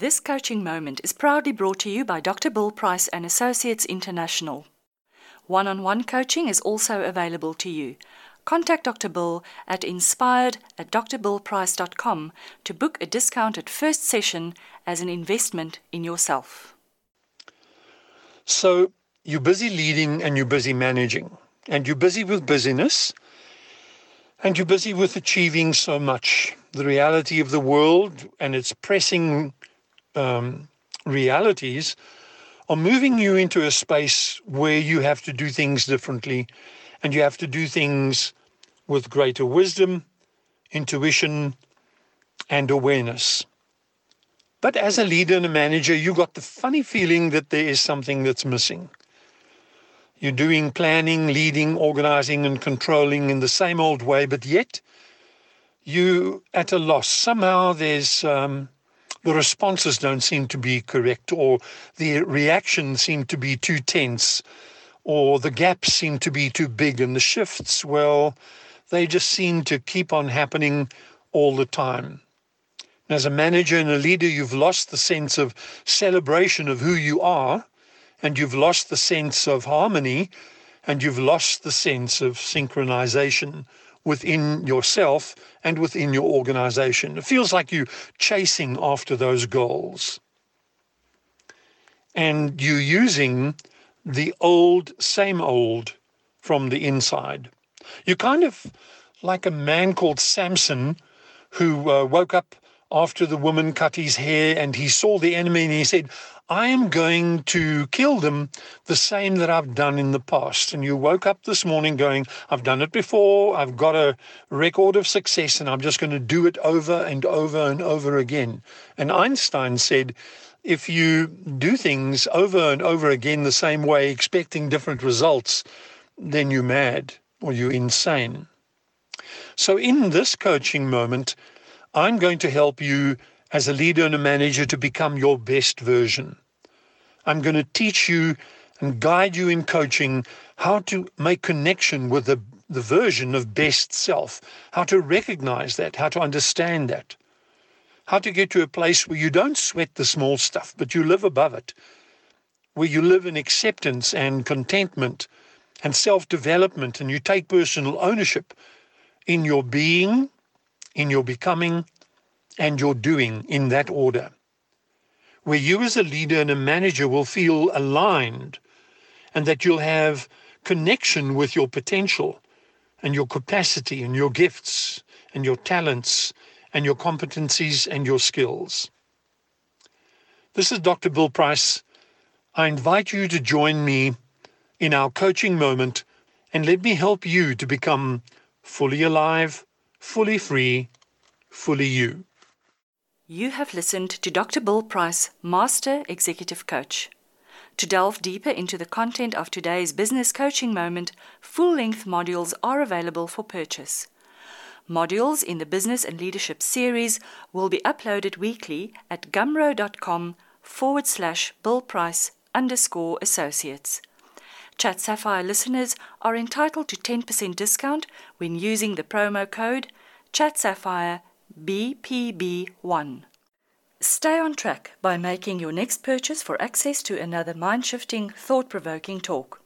This coaching moment is proudly brought to you by Dr. Bill Price and Associates International. One on one coaching is also available to you. Contact Dr. Bill at inspired at drbillprice.com to book a discounted first session as an investment in yourself. So you're busy leading and you're busy managing, and you're busy with busyness, and you're busy with achieving so much. The reality of the world and its pressing um, realities are moving you into a space where you have to do things differently and you have to do things with greater wisdom, intuition, and awareness. But as a leader and a manager, you got the funny feeling that there is something that's missing. You're doing planning, leading, organizing, and controlling in the same old way, but yet you at a loss. Somehow there's um, the responses don't seem to be correct, or the reactions seem to be too tense, or the gaps seem to be too big, and the shifts, well, they just seem to keep on happening all the time. As a manager and a leader, you've lost the sense of celebration of who you are, and you've lost the sense of harmony, and you've lost the sense of synchronization within yourself and within your organization. It feels like you're chasing after those goals. And you're using the old, same old from the inside. You're kind of like a man called Samson who uh, woke up after the woman cut his hair and he saw the enemy and he said, I am going to kill them the same that I've done in the past. And you woke up this morning going, I've done it before, I've got a record of success, and I'm just going to do it over and over and over again. And Einstein said, if you do things over and over again the same way, expecting different results, then you're mad or you're insane. So, in this coaching moment, I'm going to help you as a leader and a manager to become your best version. I'm going to teach you and guide you in coaching how to make connection with the, the version of best self, how to recognize that, how to understand that, how to get to a place where you don't sweat the small stuff, but you live above it, where you live in acceptance and contentment and self development, and you take personal ownership in your being, in your becoming, and your doing in that order, where you as a leader and a manager will feel aligned and that you'll have connection with your potential and your capacity and your gifts and your talents and your competencies and your skills. This is Dr. Bill Price. I invite you to join me in our coaching moment and let me help you to become fully alive, fully free, fully you. You have listened to Dr. Bill Price, Master Executive Coach. To delve deeper into the content of today's business coaching moment, full length modules are available for purchase. Modules in the Business and Leadership series will be uploaded weekly at gumroad.com forward slash Bill Price underscore associates. Chat Sapphire listeners are entitled to 10% discount when using the promo code Chat Sapphire BPB1. Stay on track by making your next purchase for access to another mind shifting, thought provoking talk.